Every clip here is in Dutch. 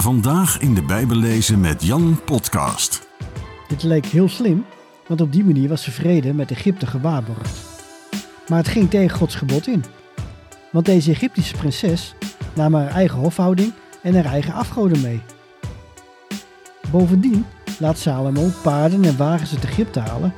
Vandaag in de Bijbel lezen met Jan Podcast. Dit leek heel slim, want op die manier was de vrede met Egypte gewaarborgd. Maar het ging tegen Gods gebod in. Want deze Egyptische prinses nam haar eigen hofhouding en haar eigen afgoden mee. Bovendien laat Salomo paarden en wagens uit Egypte halen,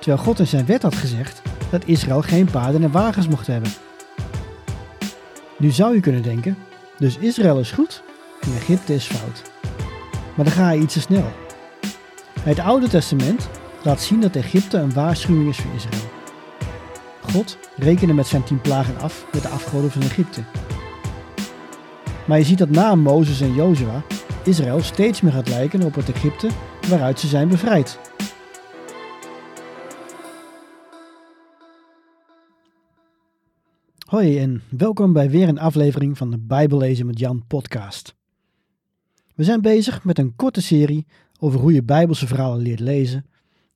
terwijl God in zijn wet had gezegd dat Israël geen paarden en wagens mocht hebben. Nu zou je kunnen denken, dus Israël is goed Egypte is fout. Maar dan ga je iets te snel. Het Oude Testament laat zien dat Egypte een waarschuwing is voor Israël. God rekende met zijn tien plagen af met de afgoden van Egypte. Maar je ziet dat na Mozes en Jozua Israël steeds meer gaat lijken op het Egypte waaruit ze zijn bevrijd. Hoi en welkom bij weer een aflevering van de Bijbellezen met Jan podcast. We zijn bezig met een korte serie over hoe je Bijbelse verhalen leert lezen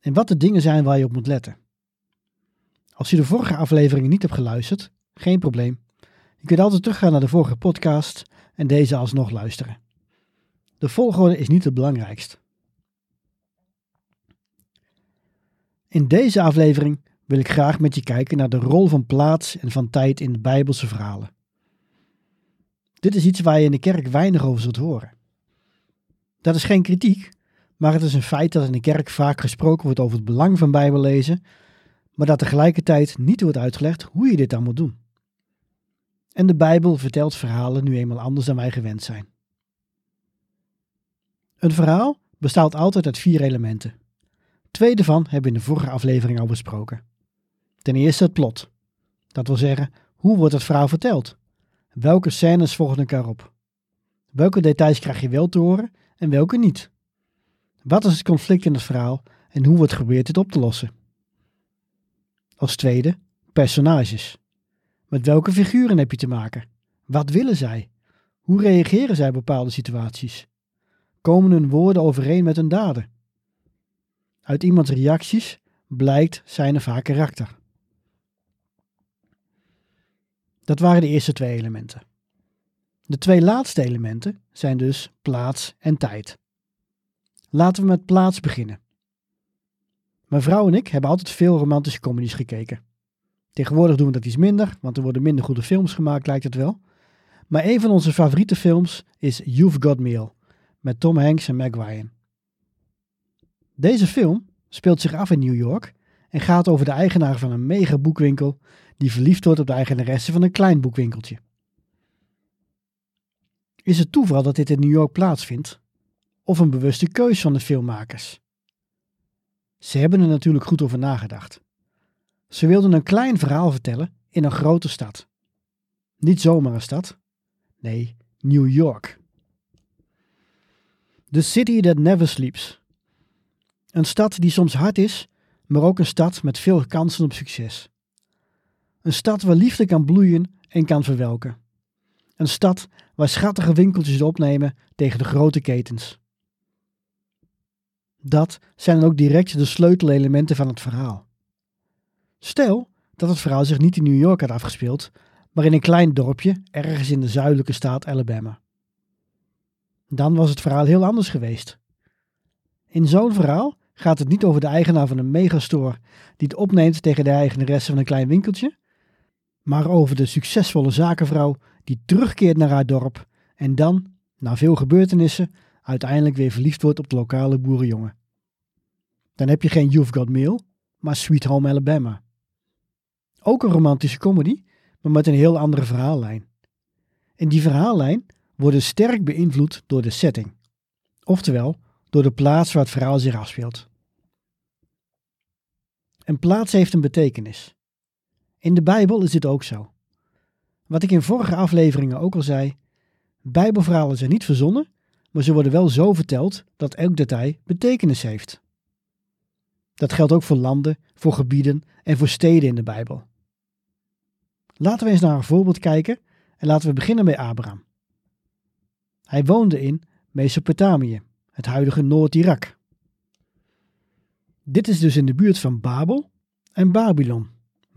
en wat de dingen zijn waar je op moet letten. Als je de vorige afleveringen niet hebt geluisterd, geen probleem. Je kunt altijd teruggaan naar de vorige podcast en deze alsnog luisteren. De volgorde is niet het belangrijkst. In deze aflevering wil ik graag met je kijken naar de rol van plaats en van tijd in de Bijbelse verhalen. Dit is iets waar je in de kerk weinig over zult horen. Dat is geen kritiek, maar het is een feit dat in de kerk vaak gesproken wordt over het belang van Bijbellezen, maar dat tegelijkertijd niet wordt uitgelegd hoe je dit dan moet doen. En de Bijbel vertelt verhalen nu eenmaal anders dan wij gewend zijn. Een verhaal bestaat altijd uit vier elementen. Twee daarvan hebben we in de vorige aflevering al besproken. Ten eerste het plot. Dat wil zeggen, hoe wordt het verhaal verteld? Welke scènes volgen elkaar op? Welke details krijg je wel te horen en welke niet? Wat is het conflict in het verhaal en hoe wordt geprobeerd dit op te lossen? Als tweede, personages. Met welke figuren heb je te maken? Wat willen zij? Hoe reageren zij op bepaalde situaties? Komen hun woorden overeen met hun daden? Uit iemands reacties blijkt zijn er vaak karakter. Dat waren de eerste twee elementen. De twee laatste elementen zijn dus plaats en tijd. Laten we met plaats beginnen. Mijn vrouw en ik hebben altijd veel romantische comedies gekeken. Tegenwoordig doen we dat iets minder, want er worden minder goede films gemaakt, lijkt het wel. Maar een van onze favoriete films is You've Got Mail, met Tom Hanks en Meg Ryan. Deze film speelt zich af in New York en gaat over de eigenaar van een mega boekwinkel die verliefd wordt op de eigenaresse van een klein boekwinkeltje. Is het toeval dat dit in New York plaatsvindt? Of een bewuste keus van de filmmakers? Ze hebben er natuurlijk goed over nagedacht. Ze wilden een klein verhaal vertellen in een grote stad. Niet zomaar een stad. Nee, New York. The City That Never Sleeps. Een stad die soms hard is, maar ook een stad met veel kansen op succes. Een stad waar liefde kan bloeien en kan verwelken. Een stad waar schattige winkeltjes opnemen tegen de grote ketens. Dat zijn dan ook direct de sleutelelementen van het verhaal. Stel dat het verhaal zich niet in New York had afgespeeld, maar in een klein dorpje ergens in de zuidelijke staat Alabama. Dan was het verhaal heel anders geweest. In zo'n verhaal gaat het niet over de eigenaar van een megastore die het opneemt tegen de eigenaresse van een klein winkeltje, maar over de succesvolle zakenvrouw die terugkeert naar haar dorp en dan, na veel gebeurtenissen, uiteindelijk weer verliefd wordt op de lokale boerenjongen. Dan heb je geen You've Got Mail, maar Sweet Home Alabama. Ook een romantische comedy, maar met een heel andere verhaallijn. En die verhaallijn wordt sterk beïnvloed door de setting. Oftewel, door de plaats waar het verhaal zich afspeelt. Een plaats heeft een betekenis. In de Bijbel is dit ook zo. Wat ik in vorige afleveringen ook al zei, Bijbelverhalen zijn niet verzonnen, maar ze worden wel zo verteld dat elk detail betekenis heeft. Dat geldt ook voor landen, voor gebieden en voor steden in de Bijbel. Laten we eens naar een voorbeeld kijken en laten we beginnen bij Abraham. Hij woonde in Mesopotamië, het huidige Noord-Irak. Dit is dus in de buurt van Babel en Babylon.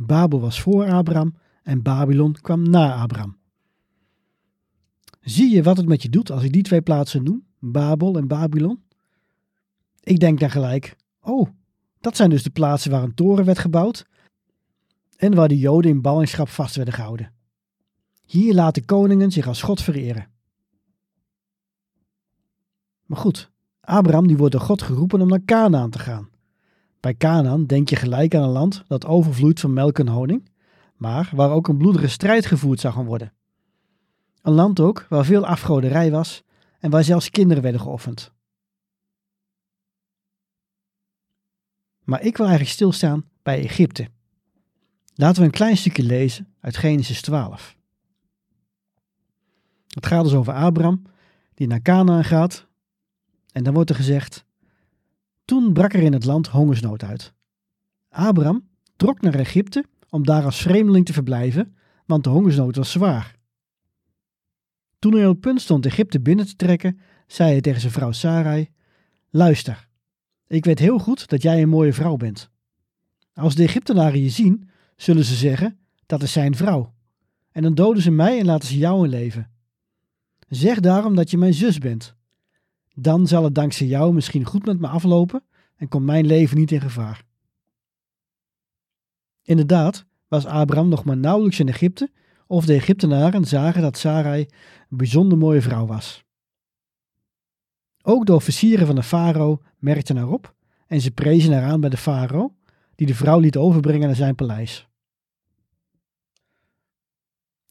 Babel was voor Abraham en Babylon kwam na Abraham. Zie je wat het met je doet als ik die twee plaatsen noem, Babel en Babylon? Ik denk dan gelijk, oh, dat zijn dus de plaatsen waar een toren werd gebouwd en waar de Joden in ballingschap vast werden gehouden. Hier laten koningen zich als God vereren. Maar goed, Abraham die wordt door God geroepen om naar Canaan te gaan. Bij Canaan denk je gelijk aan een land dat overvloeit van melk en honing, maar waar ook een bloedige strijd gevoerd zou gaan worden. Een land ook waar veel afgoderij was en waar zelfs kinderen werden geoffend. Maar ik wil eigenlijk stilstaan bij Egypte. Laten we een klein stukje lezen uit Genesis 12. Het gaat dus over Abraham, die naar Canaan gaat. En dan wordt er gezegd: Toen brak er in het land hongersnood uit. Abraham trok naar Egypte om daar als vreemdeling te verblijven, want de hongersnood was zwaar. Toen hij op het punt stond Egypte binnen te trekken, zei hij tegen zijn vrouw Sarai: Luister, ik weet heel goed dat jij een mooie vrouw bent. Als de Egyptenaren je zien, zullen ze zeggen: Dat is zijn vrouw. En dan doden ze mij en laten ze jou in leven. Zeg daarom dat je mijn zus bent. Dan zal het dankzij jou misschien goed met me aflopen en komt mijn leven niet in gevaar. Inderdaad was Abraham nog maar nauwelijks in Egypte of de Egyptenaren zagen dat Sarai een bijzonder mooie vrouw was. Ook de officieren van de farao merkten haar op en ze prezen haar aan bij de farao, die de vrouw liet overbrengen naar zijn paleis.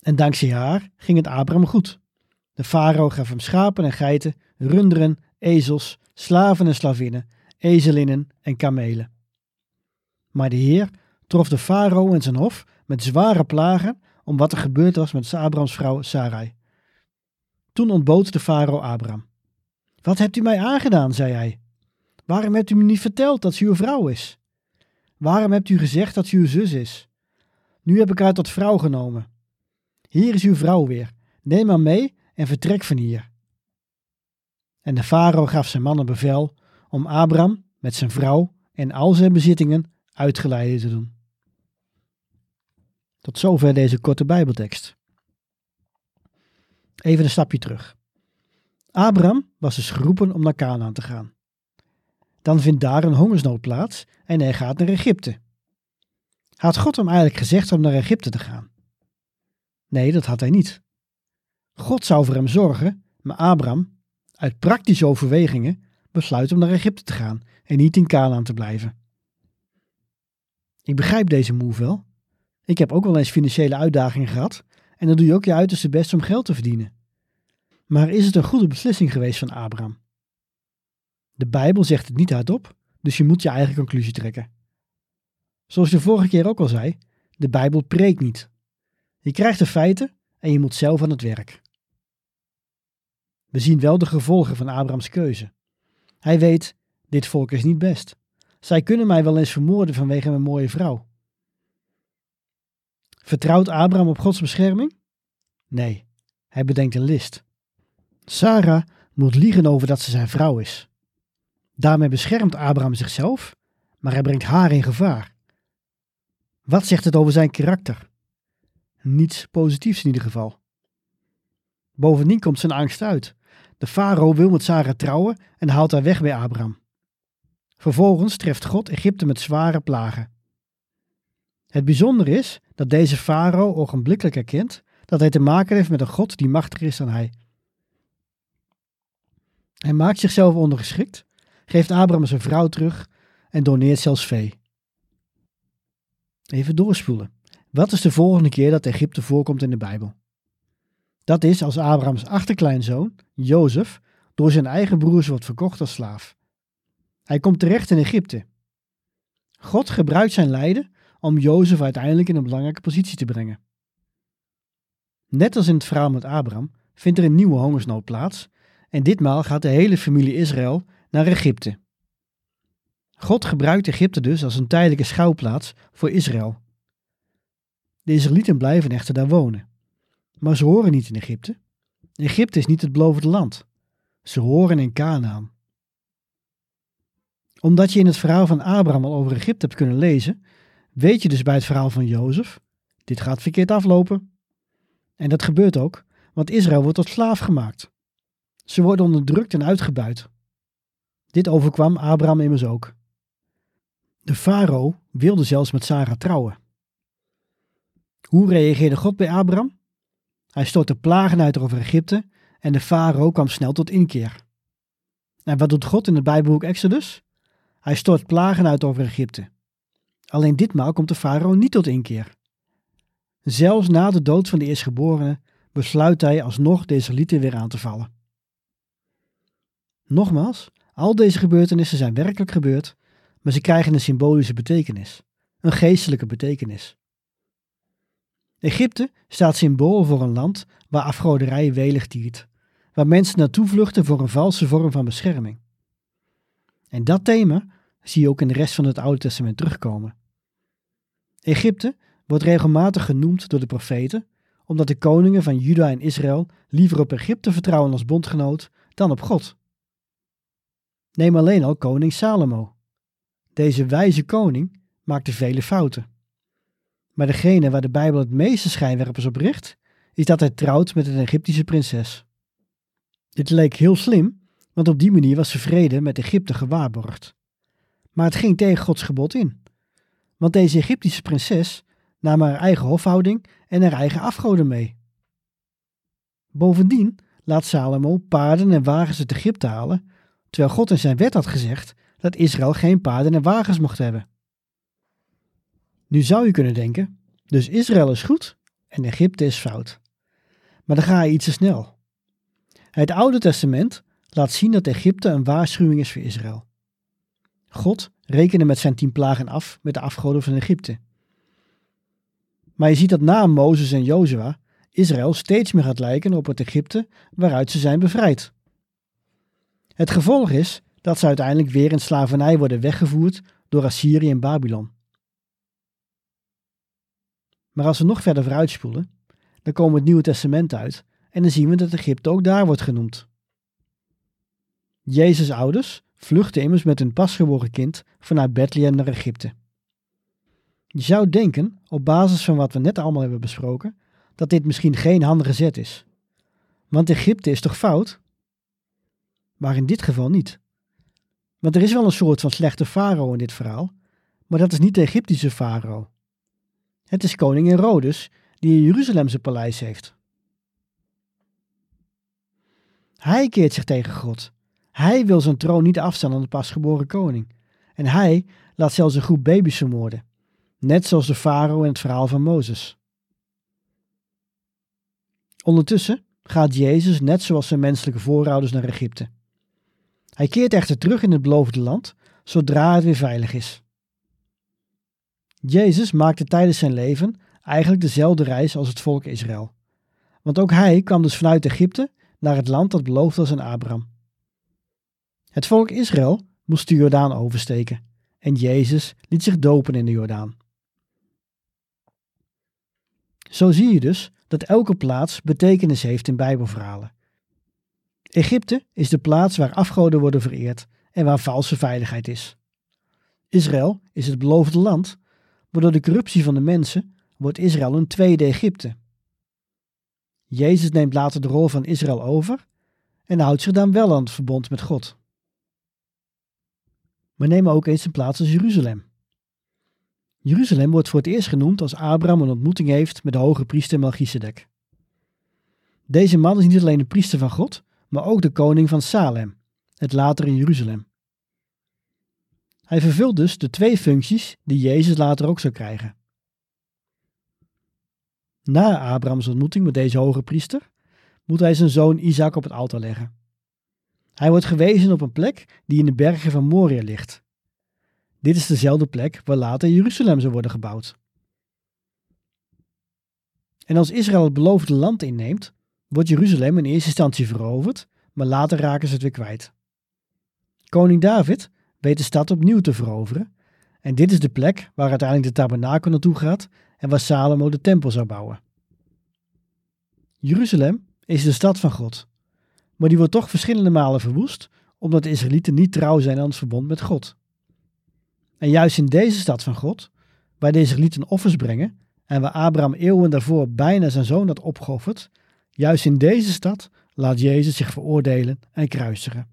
En dankzij haar ging het Abraham goed. De farao gaf hem schapen en geiten, runderen, ezels, slaven en slavinnen, ezelinnen en kamelen. Maar de Heer trof de farao en zijn hof met zware plagen om wat er gebeurd was met Abrahams vrouw Sarai. Toen ontbood de farao Abraham. Wat hebt u mij aangedaan, zei hij. Waarom hebt u me niet verteld dat ze uw vrouw is? Waarom hebt u gezegd dat ze uw zus is? Nu heb ik haar tot vrouw genomen. Hier is uw vrouw weer. Neem haar mee en vertrek van hier. En de farao gaf zijn mannen bevel om Abraham met zijn vrouw en al zijn bezittingen uitgeleide te doen. Tot zover deze korte Bijbeltekst. Even een stapje terug. Abraham was dus geroepen om naar Canaan te gaan. Dan vindt daar een hongersnood plaats en hij gaat naar Egypte. Had God hem eigenlijk gezegd om naar Egypte te gaan? Nee, dat had hij niet. God zou voor hem zorgen, maar Abraham, uit praktische overwegingen, besluit om naar Egypte te gaan en niet in Canaan te blijven. Ik begrijp deze move wel. Ik heb ook wel eens financiële uitdagingen gehad en dan doe je ook je uiterste best om geld te verdienen. Maar is het een goede beslissing geweest van Abraham? De Bijbel zegt het niet hardop, dus je moet je eigen conclusie trekken. Zoals je de vorige keer ook al zei, de Bijbel preekt niet. Je krijgt de feiten en je moet zelf aan het werk. We zien wel de gevolgen van Abrahams keuze. Hij weet, dit volk is niet best. Zij kunnen mij wel eens vermoorden vanwege mijn mooie vrouw. Vertrouwt Abraham op Gods bescherming? Nee, hij bedenkt een list. Sarah moet liegen over dat ze zijn vrouw is. Daarmee beschermt Abraham zichzelf, maar hij brengt haar in gevaar. Wat zegt het over zijn karakter? Niets positiefs in ieder geval. Bovendien komt zijn angst uit. De farao wil met Sarah trouwen en haalt haar weg bij Abraham. Vervolgens treft God Egypte met zware plagen. Het bijzondere is dat deze farao ogenblikkelijk erkent dat hij te maken heeft met een God die machtiger is dan hij. Hij maakt zichzelf ondergeschikt, geeft Abraham zijn vrouw terug en doneert zelfs vee. Even doorspoelen. Wat is de volgende keer dat Egypte voorkomt in de Bijbel? Dat is als Abrahams achterkleinzoon, Jozef, door zijn eigen broers wordt verkocht als slaaf. Hij komt terecht in Egypte. God gebruikt zijn lijden om Jozef uiteindelijk in een belangrijke positie te brengen. Net als in het verhaal met Abraham vindt er een nieuwe hongersnood plaats en ditmaal gaat de hele familie Israël naar Egypte. God gebruikt Egypte dus als een tijdelijke schouwplaats voor Israël. De Israëlieten blijven echter daar wonen. Maar ze horen niet in Egypte. Egypte is niet het beloofde land. Ze horen in Canaan. Omdat je in het verhaal van Abraham al over Egypte hebt kunnen lezen, weet je dus bij het verhaal van Jozef, dit gaat verkeerd aflopen. En dat gebeurt ook, want Israël wordt tot slaaf gemaakt. Ze worden onderdrukt en uitgebuit. Dit overkwam Abraham immers ook. De farao wilde zelfs met Sarah trouwen. Hoe reageerde God bij Abraham? Hij stortte plagen uit over Egypte en de farao kwam snel tot inkeer. En wat doet God in het Bijbelboek Exodus? Hij stort plagen uit over Egypte. Alleen ditmaal komt de farao niet tot inkeer. Zelfs na de dood van de eerstgeborene besluit hij alsnog de Israëlieten weer aan te vallen. Nogmaals, al deze gebeurtenissen zijn werkelijk gebeurd, maar ze krijgen een symbolische betekenis, een geestelijke betekenis. Egypte staat symbool voor een land waar afgoderij welig tiert, waar mensen naartoe vluchten voor een valse vorm van bescherming. En dat thema zie je ook in de rest van het Oude Testament terugkomen. Egypte wordt regelmatig genoemd door de profeten, omdat de koningen van Juda en Israël liever op Egypte vertrouwen als bondgenoot dan op God. Neem alleen al koning Salomo. Deze wijze koning maakte vele fouten. Maar degene waar de Bijbel het meeste schijnwerpers op richt, is dat hij trouwt met een Egyptische prinses. Dit leek heel slim, want op die manier was ze vrede met Egypte gewaarborgd. Maar het ging tegen Gods gebod in. Want deze Egyptische prinses nam haar eigen hofhouding en haar eigen afgoden mee. Bovendien laat Salomo paarden en wagens uit Egypte halen, terwijl God in zijn wet had gezegd dat Israël geen paarden en wagens mocht hebben. Nu zou je kunnen denken, dus Israël is goed en Egypte is fout. Maar dan ga je iets te snel. Het Oude Testament laat zien dat Egypte een waarschuwing is voor Israël. God rekende met zijn tien plagen af met de afgoden van Egypte. Maar je ziet dat na Mozes en Jozua Israël steeds meer gaat lijken op het Egypte waaruit ze zijn bevrijd. Het gevolg is dat ze uiteindelijk weer in slavernij worden weggevoerd door Assyrië en Babylon. Maar als we nog verder vooruitspoelen, dan komen we het Nieuwe Testament uit en dan zien we dat Egypte ook daar wordt genoemd. Jezus' ouders vluchtten immers met hun pasgeboren kind vanuit Bethlehem naar Egypte. Je zou denken, op basis van wat we net allemaal hebben besproken, dat dit misschien geen handige zet is. Want Egypte is toch fout? Maar in dit geval niet. Want er is wel een soort van slechte farao in dit verhaal, maar dat is niet de Egyptische farao. Het is koning Herodes die in Jeruzalem zijn paleis heeft. Hij keert zich tegen God. Hij wil zijn troon niet afstaan aan de pasgeboren koning. En hij laat zelfs een groep baby's vermoorden. Net zoals de farao in het verhaal van Mozes. Ondertussen gaat Jezus net zoals zijn menselijke voorouders naar Egypte. Hij keert echter terug in het beloofde land zodra het weer veilig is. Jezus maakte tijdens zijn leven eigenlijk dezelfde reis als het volk Israël. Want ook hij kwam dus vanuit Egypte naar het land dat beloofd was aan Abraham. Het volk Israël moest de Jordaan oversteken en Jezus liet zich dopen in de Jordaan. Zo zie je dus dat elke plaats betekenis heeft in Bijbelverhalen. Egypte is de plaats waar afgoden worden vereerd en waar valse veiligheid is. Israël is het beloofde land, maar door de corruptie van de mensen wordt Israël een tweede Egypte. Jezus neemt later de rol van Israël over en houdt zich dan wel aan het verbond met God. Maar neem ook eens een plaats als Jeruzalem. Jeruzalem wordt voor het eerst genoemd als Abraham een ontmoeting heeft met de hoge priester Melchizedek. Deze man is niet alleen de priester van God, maar ook de koning van Salem, het later in Jeruzalem. Hij vervult dus de twee functies die Jezus later ook zou krijgen. Na Abrahams ontmoeting met deze hoge priester moet hij zijn zoon Isaac op het altaar leggen. Hij wordt gewezen op een plek die in de bergen van Moria ligt. Dit is dezelfde plek waar later Jeruzalem zou worden gebouwd. En als Israël het beloofde land inneemt, wordt Jeruzalem in eerste instantie veroverd, maar later raken ze het weer kwijt. Koning David weet de stad opnieuw te veroveren, en dit is de plek waar uiteindelijk de tabernakel naartoe gaat en waar Salomo de tempel zou bouwen. Jeruzalem is de stad van God, maar die wordt toch verschillende malen verwoest, omdat de Israëlieten niet trouw zijn aan het verbond met God. En juist in deze stad van God, waar de Israëlieten offers brengen en waar Abraham eeuwen daarvoor bijna zijn zoon had opgeofferd, Juist in deze stad laat Jezus zich veroordelen en kruisigen.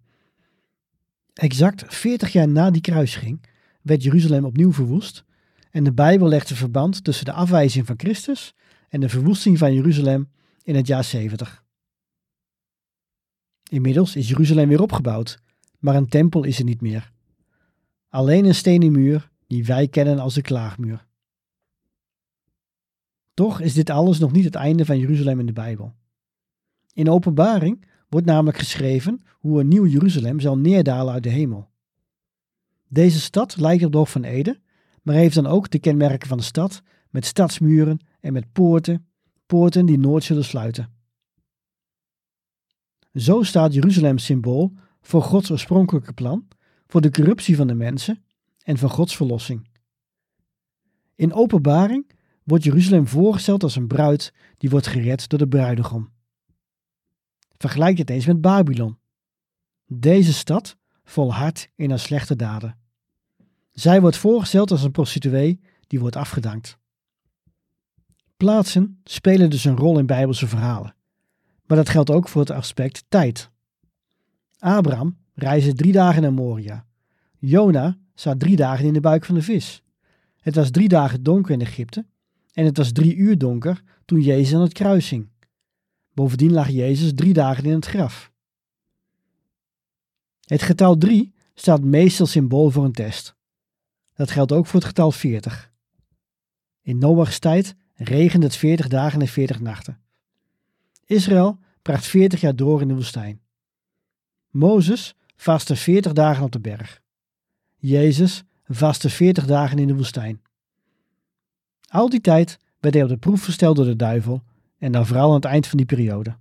Exact 40 jaar na die kruisiging werd Jeruzalem opnieuw verwoest en de Bijbel legt een verband tussen de afwijzing van Christus en de verwoesting van Jeruzalem in het jaar 70. Inmiddels is Jeruzalem weer opgebouwd, maar een tempel is er niet meer. Alleen een stenen muur die wij kennen als de klaagmuur. Toch is dit alles nog niet het einde van Jeruzalem in de Bijbel. In Openbaring wordt namelijk geschreven hoe een nieuw Jeruzalem zal neerdalen uit de hemel. Deze stad lijkt op de Hof van Eden, maar heeft dan ook de kenmerken van de stad met stadsmuren en met poorten, poorten die nooit zullen sluiten. Zo staat Jeruzalem symbool voor Gods oorspronkelijke plan, voor de corruptie van de mensen en van Gods verlossing. In openbaring wordt Jeruzalem voorgesteld als een bruid die wordt gered door de bruidegom. Vergelijk het eens met Babylon. Deze stad volhardt in haar slechte daden. Zij wordt voorgesteld als een prostituee die wordt afgedankt. Plaatsen spelen dus een rol in Bijbelse verhalen. Maar dat geldt ook voor het aspect tijd. Abraham reisde drie dagen naar Moria. Jona zat drie dagen in de buik van de vis. Het was drie dagen donker in Egypte en het was drie uur donker toen Jezus aan het kruis hing. Bovendien lag Jezus drie dagen in het graf. Het getal 3 staat meestal symbool voor een test. Dat geldt ook voor het getal 40. In Noach's tijd regende het 40 dagen en 40 nachten. Israël bracht 40 jaar door in de woestijn. Mozes vastte 40 dagen op de berg. Jezus vastte 40 dagen in de woestijn. Al die tijd werd hij op de proef gesteld door de duivel en dan vooral aan het eind van die periode.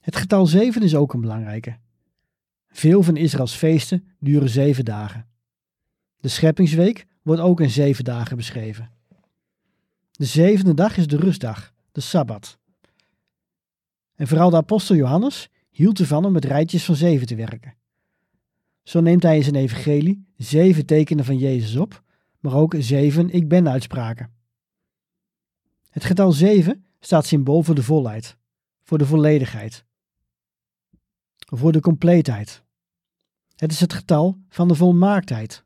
Het getal 7 is ook een belangrijke. Veel van Israëls feesten duren zeven dagen. De scheppingsweek wordt ook in zeven dagen beschreven. De zevende dag is de rustdag, de Sabbat. En vooral de apostel Johannes hield ervan om met rijtjes van zeven te werken. Zo neemt hij in zijn evangelie zeven tekenen van Jezus op, maar ook zeven ik ben uitspraken. Het getal 7 staat symbool voor de volheid, voor de volledigheid, voor de compleetheid. Het is het getal van de volmaaktheid.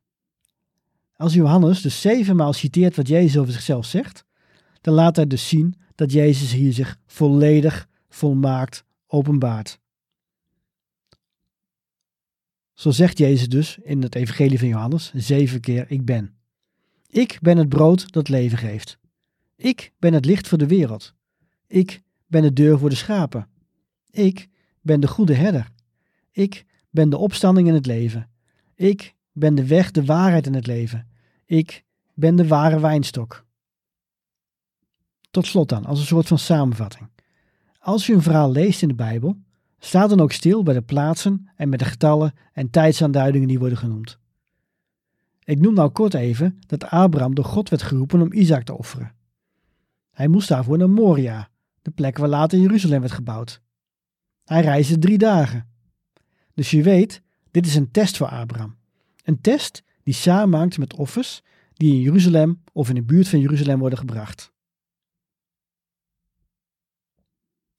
Als Johannes dus zevenmaal citeert wat Jezus over zichzelf zegt, dan laat hij dus zien dat Jezus hier zich volledig, volmaakt openbaart. Zo zegt Jezus dus in het Evangelie van Johannes zeven keer: Ik ben. Ik ben het brood dat leven geeft. Ik ben het licht voor de wereld. Ik ben de deur voor de schapen. Ik ben de goede herder. Ik ben de opstanding in het leven. Ik ben de weg, de waarheid in het leven. Ik ben de ware wijnstok. Tot slot dan, als een soort van samenvatting. Als u een verhaal leest in de Bijbel, sta dan ook stil bij de plaatsen en met de getallen en tijdsaanduidingen die worden genoemd. Ik noem nou kort even dat Abraham door God werd geroepen om Isaac te offeren. Hij moest daarvoor naar Moria, de plek waar later Jeruzalem werd gebouwd. Hij reisde drie dagen. Dus je weet, dit is een test voor Abraham. Een test die samenhangt met offers die in Jeruzalem of in de buurt van Jeruzalem worden gebracht.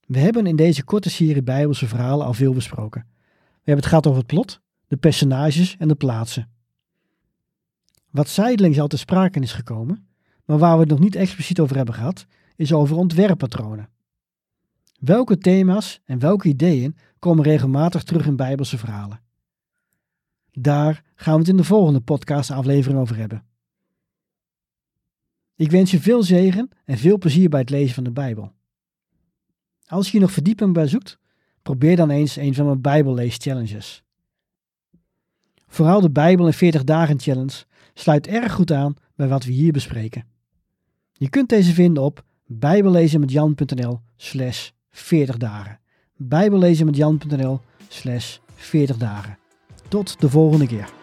We hebben in deze korte serie Bijbelse verhalen al veel besproken. We hebben het gehad over het plot, de personages en de plaatsen. Wat zijdelings al te sprake is gekomen, maar waar we het nog niet expliciet over hebben gehad, is over ontwerppatronen. Welke thema's en welke ideeën komen regelmatig terug in Bijbelse verhalen? Daar gaan we het in de volgende podcastaflevering over hebben. Ik wens je veel zegen en veel plezier bij het lezen van de Bijbel. Als je hier nog verdieping bij zoekt, probeer dan eens een van mijn Bijbellees-challenges. Vooral de Bijbel in 40 dagen challenge sluit erg goed aan bij wat we hier bespreken. Je kunt deze vinden op bijbellezenmetjan.nl slash 40 dagen. bijbellezenmetjan.nl slash 40 dagen. Tot de volgende keer.